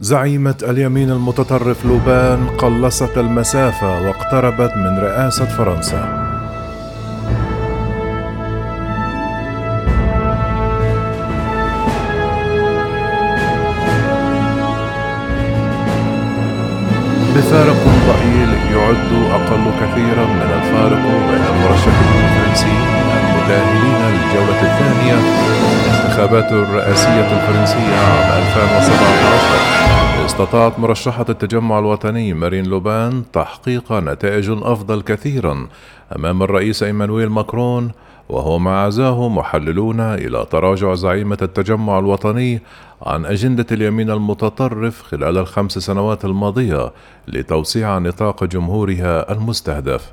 زعيمة اليمين المتطرف لوبان قلصت المسافة واقتربت من رئاسة فرنسا. بفارق ضئيل يعد أقل كثيرا من الفارق بين المرشحين الفرنسيين المتأهلين للجولة الثانية الانتخابات الرئاسية الفرنسية عام 2017 استطاعت مرشحة التجمع الوطني مارين لوبان تحقيق نتائج أفضل كثيرا أمام الرئيس إيمانويل ماكرون وهو ما عزاه محللون إلى تراجع زعيمة التجمع الوطني عن أجندة اليمين المتطرف خلال الخمس سنوات الماضية لتوسيع نطاق جمهورها المستهدف.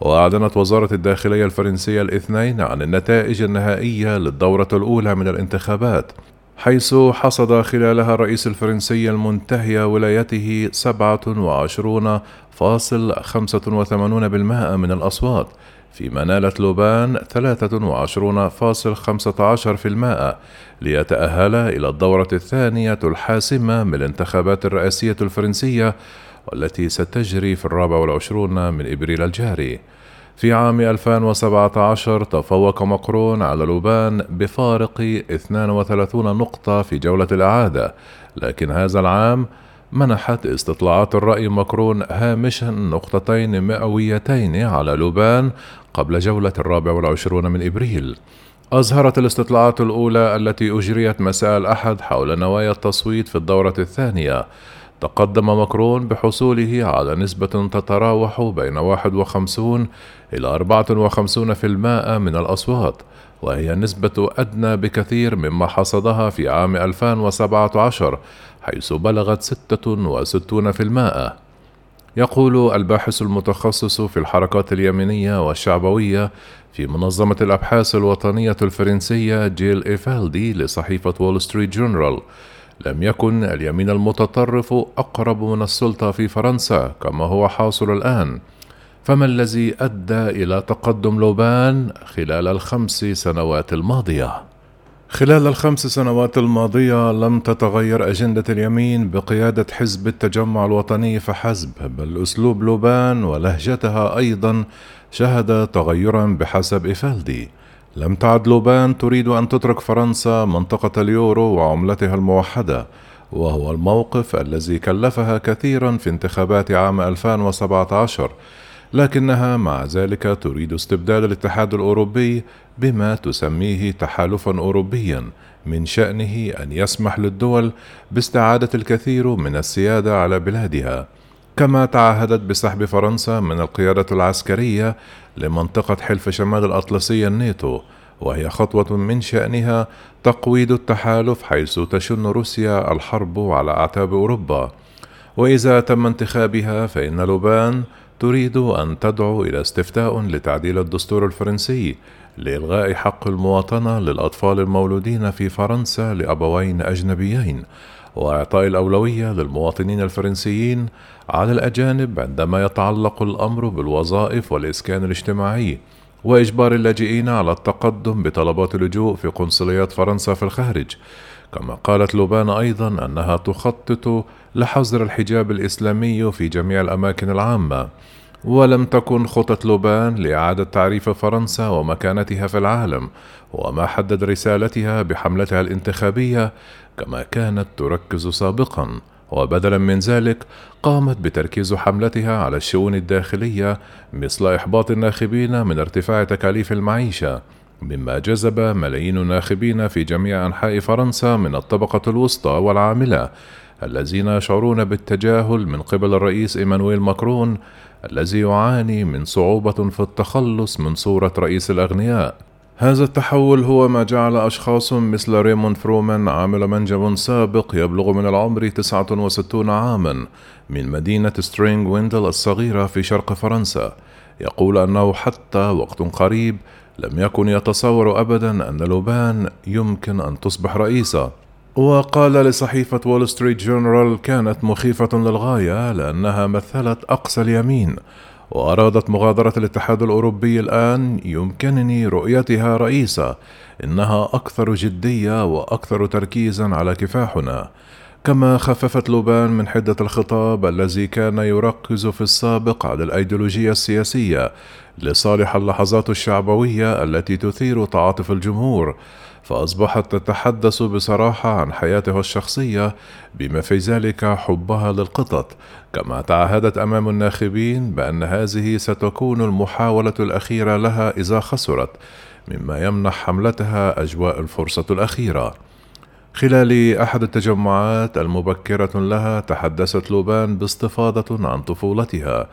وأعلنت وزارة الداخلية الفرنسية الاثنين عن النتائج النهائية للدورة الأولى من الانتخابات حيث حصد خلالها الرئيس الفرنسي المنتهي ولايته 27.85% من الأصوات فيما نالت لوبان 23.15% ليتأهل إلى الدورة الثانية الحاسمة من الانتخابات الرئاسية الفرنسية والتي ستجري في الرابع والعشرون من إبريل الجاري. في عام 2017 تفوق مقرون على لوبان بفارق 32 نقطة في جولة الإعادة لكن هذا العام منحت استطلاعات الرأي مكرون هامشا نقطتين مئويتين على لوبان قبل جولة الرابع والعشرون من إبريل. أظهرت الاستطلاعات الأولى التي أجريت مساء الأحد حول نوايا التصويت في الدورة الثانية. تقدم مكرون بحصوله على نسبة تتراوح بين 51 إلى 54% من الأصوات وهي نسبة أدنى بكثير مما حصدها في عام 2017 حيث بلغت 66% يقول الباحث المتخصص في الحركات اليمينية والشعبوية في منظمة الأبحاث الوطنية الفرنسية جيل إيفالدي لصحيفة وول ستريت جورنال لم يكن اليمين المتطرف أقرب من السلطة في فرنسا كما هو حاصل الآن. فما الذي أدى إلى تقدم لوبان خلال الخمس سنوات الماضية؟ خلال الخمس سنوات الماضية لم تتغير أجندة اليمين بقيادة حزب التجمع الوطني فحسب بل أسلوب لوبان ولهجتها أيضا شهد تغيرا بحسب إفالدي لم تعد لوبان تريد أن تترك فرنسا منطقة اليورو وعملتها الموحدة وهو الموقف الذي كلفها كثيرا في انتخابات عام 2017 لكنها مع ذلك تريد استبدال الاتحاد الأوروبي بما تسميه تحالفا اوروبيا من شأنه أن يسمح للدول باستعادة الكثير من السيادة على بلادها. كما تعهدت بسحب فرنسا من القيادة العسكرية لمنطقة حلف شمال الأطلسي الناتو وهي خطوة من شأنها تقويض التحالف حيث تشن روسيا الحرب على أعتاب أوروبا. وإذا تم انتخابها فإن لوبان تريد أن تدعو إلى استفتاء لتعديل الدستور الفرنسي لإلغاء حق المواطنة للأطفال المولودين في فرنسا لأبوين أجنبيين وإعطاء الأولوية للمواطنين الفرنسيين على الأجانب عندما يتعلق الأمر بالوظائف والإسكان الاجتماعي وإجبار اللاجئين على التقدم بطلبات اللجوء في قنصليات فرنسا في الخارج. كما قالت لوبان أيضا أنها تخطط لحظر الحجاب الإسلامي في جميع الأماكن العامة. ولم تكن خطط لوبان لإعادة تعريف فرنسا ومكانتها في العالم وما حدد رسالتها بحملتها الانتخابية كما كانت تركز سابقا. وبدلا من ذلك قامت بتركيز حملتها على الشؤون الداخلية مثل إحباط الناخبين من ارتفاع تكاليف المعيشة. مما جذب ملايين الناخبين في جميع أنحاء فرنسا من الطبقة الوسطى والعاملة الذين يشعرون بالتجاهل من قبل الرئيس إيمانويل ماكرون الذي يعاني من صعوبة في التخلص من صورة رئيس الأغنياء. هذا التحول هو ما جعل أشخاص مثل ريمون فرومان عامل منجم سابق يبلغ من العمر 69 عاما من مدينة ستيرينغ ويندل الصغيرة في شرق فرنسا. يقول أنه حتى وقت قريب لم يكن يتصور أبدا أن لوبان يمكن أن تصبح رئيسة وقال لصحيفة وول ستريت جورنال كانت مخيفة للغاية لأنها مثلت أقصى اليمين وأرادت مغادرة الاتحاد الأوروبي الآن يمكنني رؤيتها رئيسة إنها أكثر جدية وأكثر تركيزا على كفاحنا. كما خففت لوبان من حدة الخطاب الذي كان يركز في السابق على الأيديولوجية السياسية لصالح اللحظات الشعبوية التي تثير تعاطف الجمهور فأصبحت تتحدث بصراحة عن حياتها الشخصية بما في ذلك حبها للقطط كما تعهدت أمام الناخبين بأن هذه ستكون المحاولة الأخيرة لها إذا خسرت مما يمنح حملتها أجواء الفرصة الأخيرة. خلال أحد التجمعات المبكرة لها تحدثت لوبان باستفاضة عن طفولتها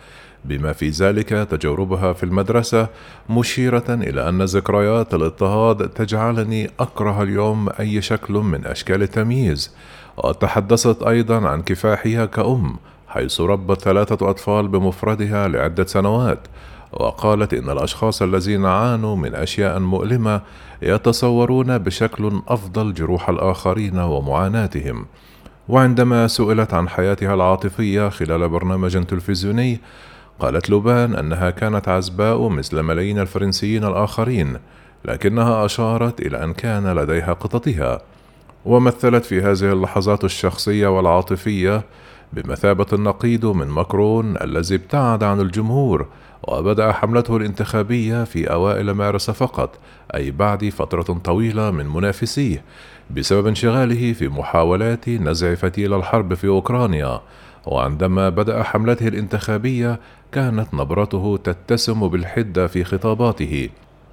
بما في ذلك تجاربها في المدرسة مشيرة إلى أن ذكريات الاضطهاد تجعلني أكره اليوم أي شكل من أشكال التمييز. وتحدثت أيضا عن كفاحها كأم حيث ربت ثلاثة أطفال بمفردها لعدة سنوات. وقالت إن الأشخاص الذين عانوا من أشياء مؤلمة يتصورون بشكل أفضل جروح الآخرين ومعاناتهم. وعندما سئلت عن حياتها العاطفية خلال برنامج تلفزيوني قالت لوبان أنها كانت عزباء مثل ملايين الفرنسيين الآخرين لكنها أشارت إلى أن كان لديها قططها. ومثلت في هذه اللحظات الشخصية والعاطفية بمثابة النقيض من ماكرون الذي ابتعد عن الجمهور وبدأ حملته الانتخابية في أوائل مارس فقط أي بعد فترة طويلة من منافسيه بسبب انشغاله في محاولات نزع فتيل الحرب في أوكرانيا. وعندما بدأ حملته الانتخابية كانت نبرته تتسم بالحدة في خطاباته.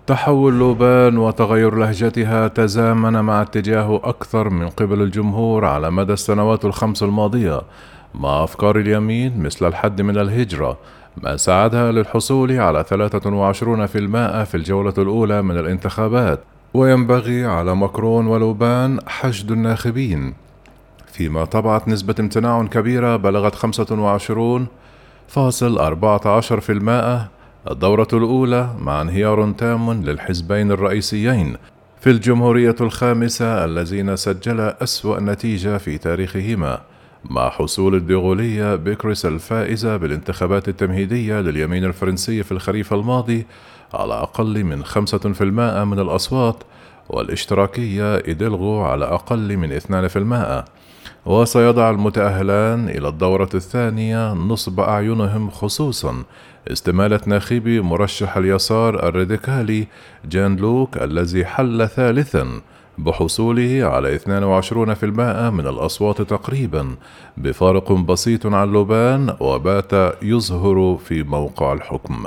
تحول لوبان وتغير لهجتها تزامن مع اتجاه أكثر من قبل الجمهور على مدى السنوات الخمس الماضية. مع أفكار اليمين مثل الحد من الهجرة ما ساعدها للحصول على 23% في الجولة الأولى من الانتخابات. وينبغي على ماكرون ولوبان حشد الناخبين. فيما طبعت نسبة امتناع كبيرة بلغت 25.14% الدورة الأولى مع انهيار تام للحزبين الرئيسيين. في الجمهورية الخامسة الذين سجلا أسوأ نتيجة في تاريخهما. مع حصول الديغولية بيكريس الفائزة بالانتخابات التمهيدية لليمين الفرنسي في الخريف الماضي على أقل من 5% من الأصوات والاشتراكية إيدلغو على أقل من 2% وسيضع المتأهلان إلى الدورة الثانية نصب أعينهم خصوصا. استمالة ناخبي مرشح اليسار الراديكالي جان لوك الذي حل ثالثا. بحصوله على 22% من الأصوات تقريبا بفارق بسيط عن لوبان وبات يظهر في موقع الحكم.